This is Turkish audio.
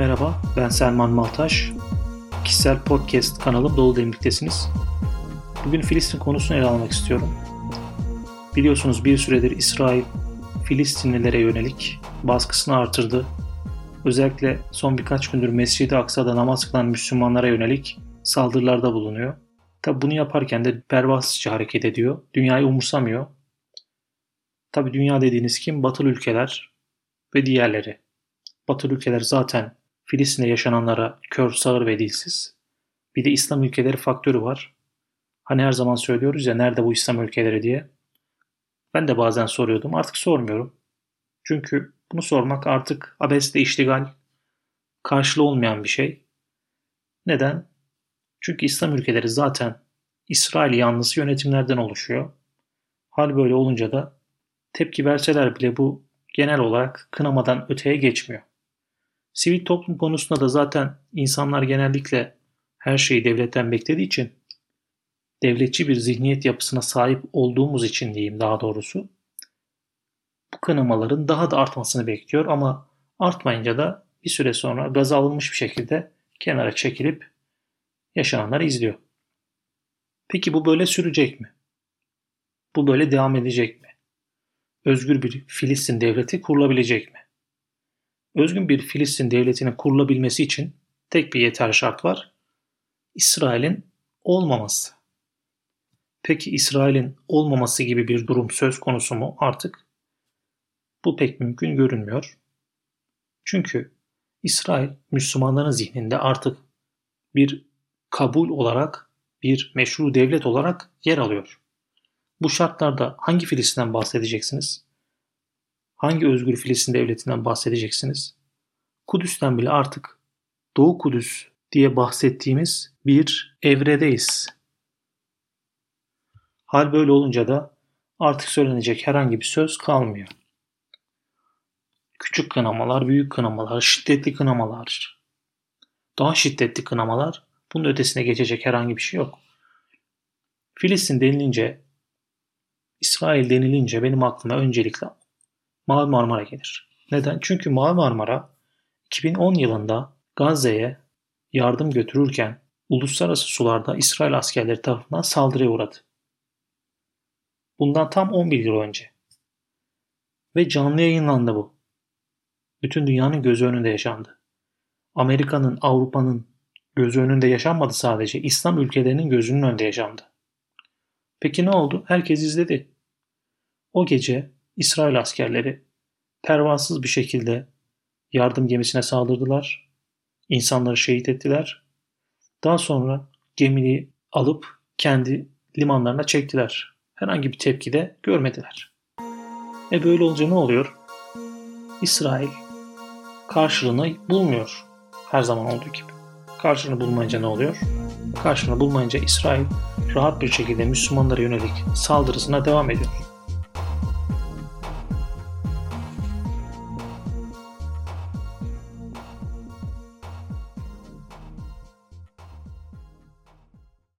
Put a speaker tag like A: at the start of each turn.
A: Merhaba, ben Selman Maltaş. Kişisel podcast kanalım Dolu Demlik'tesiniz. Bugün Filistin konusunu ele almak istiyorum. Biliyorsunuz bir süredir İsrail Filistinlilere yönelik baskısını artırdı. Özellikle son birkaç gündür Mescid-i Aksa'da namaz kılan Müslümanlara yönelik saldırılarda bulunuyor. Tabi bunu yaparken de pervasızca hareket ediyor. Dünyayı umursamıyor. Tabi dünya dediğiniz kim? Batılı ülkeler ve diğerleri. Batılı ülkeler zaten Filistin'de yaşananlara kör, sağır ve dilsiz. Bir de İslam ülkeleri faktörü var. Hani her zaman söylüyoruz ya nerede bu İslam ülkeleri diye. Ben de bazen soruyordum. Artık sormuyorum. Çünkü bunu sormak artık abesle iştigal, karşılığı olmayan bir şey. Neden? Çünkü İslam ülkeleri zaten İsrail yanlısı yönetimlerden oluşuyor. Hal böyle olunca da tepki verseler bile bu genel olarak kınamadan öteye geçmiyor. Sivil toplum konusunda da zaten insanlar genellikle her şeyi devletten beklediği için devletçi bir zihniyet yapısına sahip olduğumuz için diyeyim daha doğrusu bu kınamaların daha da artmasını bekliyor ama artmayınca da bir süre sonra gaz alınmış bir şekilde kenara çekilip yaşananları izliyor. Peki bu böyle sürecek mi? Bu böyle devam edecek mi? Özgür bir Filistin devleti kurulabilecek mi? Özgün bir Filistin devletinin kurulabilmesi için tek bir yeterli şart var. İsrail'in olmaması. Peki İsrail'in olmaması gibi bir durum söz konusu mu artık? Bu pek mümkün görünmüyor. Çünkü İsrail Müslümanların zihninde artık bir kabul olarak, bir meşru devlet olarak yer alıyor. Bu şartlarda hangi Filistin'den bahsedeceksiniz? Hangi özgür Filistin devletinden bahsedeceksiniz? Kudüs'ten bile artık Doğu Kudüs diye bahsettiğimiz bir evredeyiz. Hal böyle olunca da artık söylenecek herhangi bir söz kalmıyor. Küçük kınamalar, büyük kınamalar, şiddetli kınamalar, daha şiddetli kınamalar bunun ötesine geçecek herhangi bir şey yok. Filistin denilince, İsrail denilince benim aklıma öncelikle Mavi Marmara gelir. Neden? Çünkü Mavi Marmara 2010 yılında Gazze'ye yardım götürürken uluslararası sularda İsrail askerleri tarafından saldırıya uğradı. Bundan tam 11 yıl önce. Ve canlı yayınlandı bu. Bütün dünyanın gözü önünde yaşandı. Amerika'nın, Avrupa'nın gözü önünde yaşanmadı sadece. İslam ülkelerinin gözünün önünde yaşandı. Peki ne oldu? Herkes izledi. O gece İsrail askerleri pervasız bir şekilde yardım gemisine saldırdılar. İnsanları şehit ettiler. Daha sonra gemiyi alıp kendi limanlarına çektiler. Herhangi bir tepki de görmediler. E böyle olunca ne oluyor? İsrail karşılığını bulmuyor. Her zaman olduğu gibi. Karşılığını bulmayınca ne oluyor? Karşılığını bulmayınca İsrail rahat bir şekilde Müslümanlara yönelik saldırısına devam ediyor.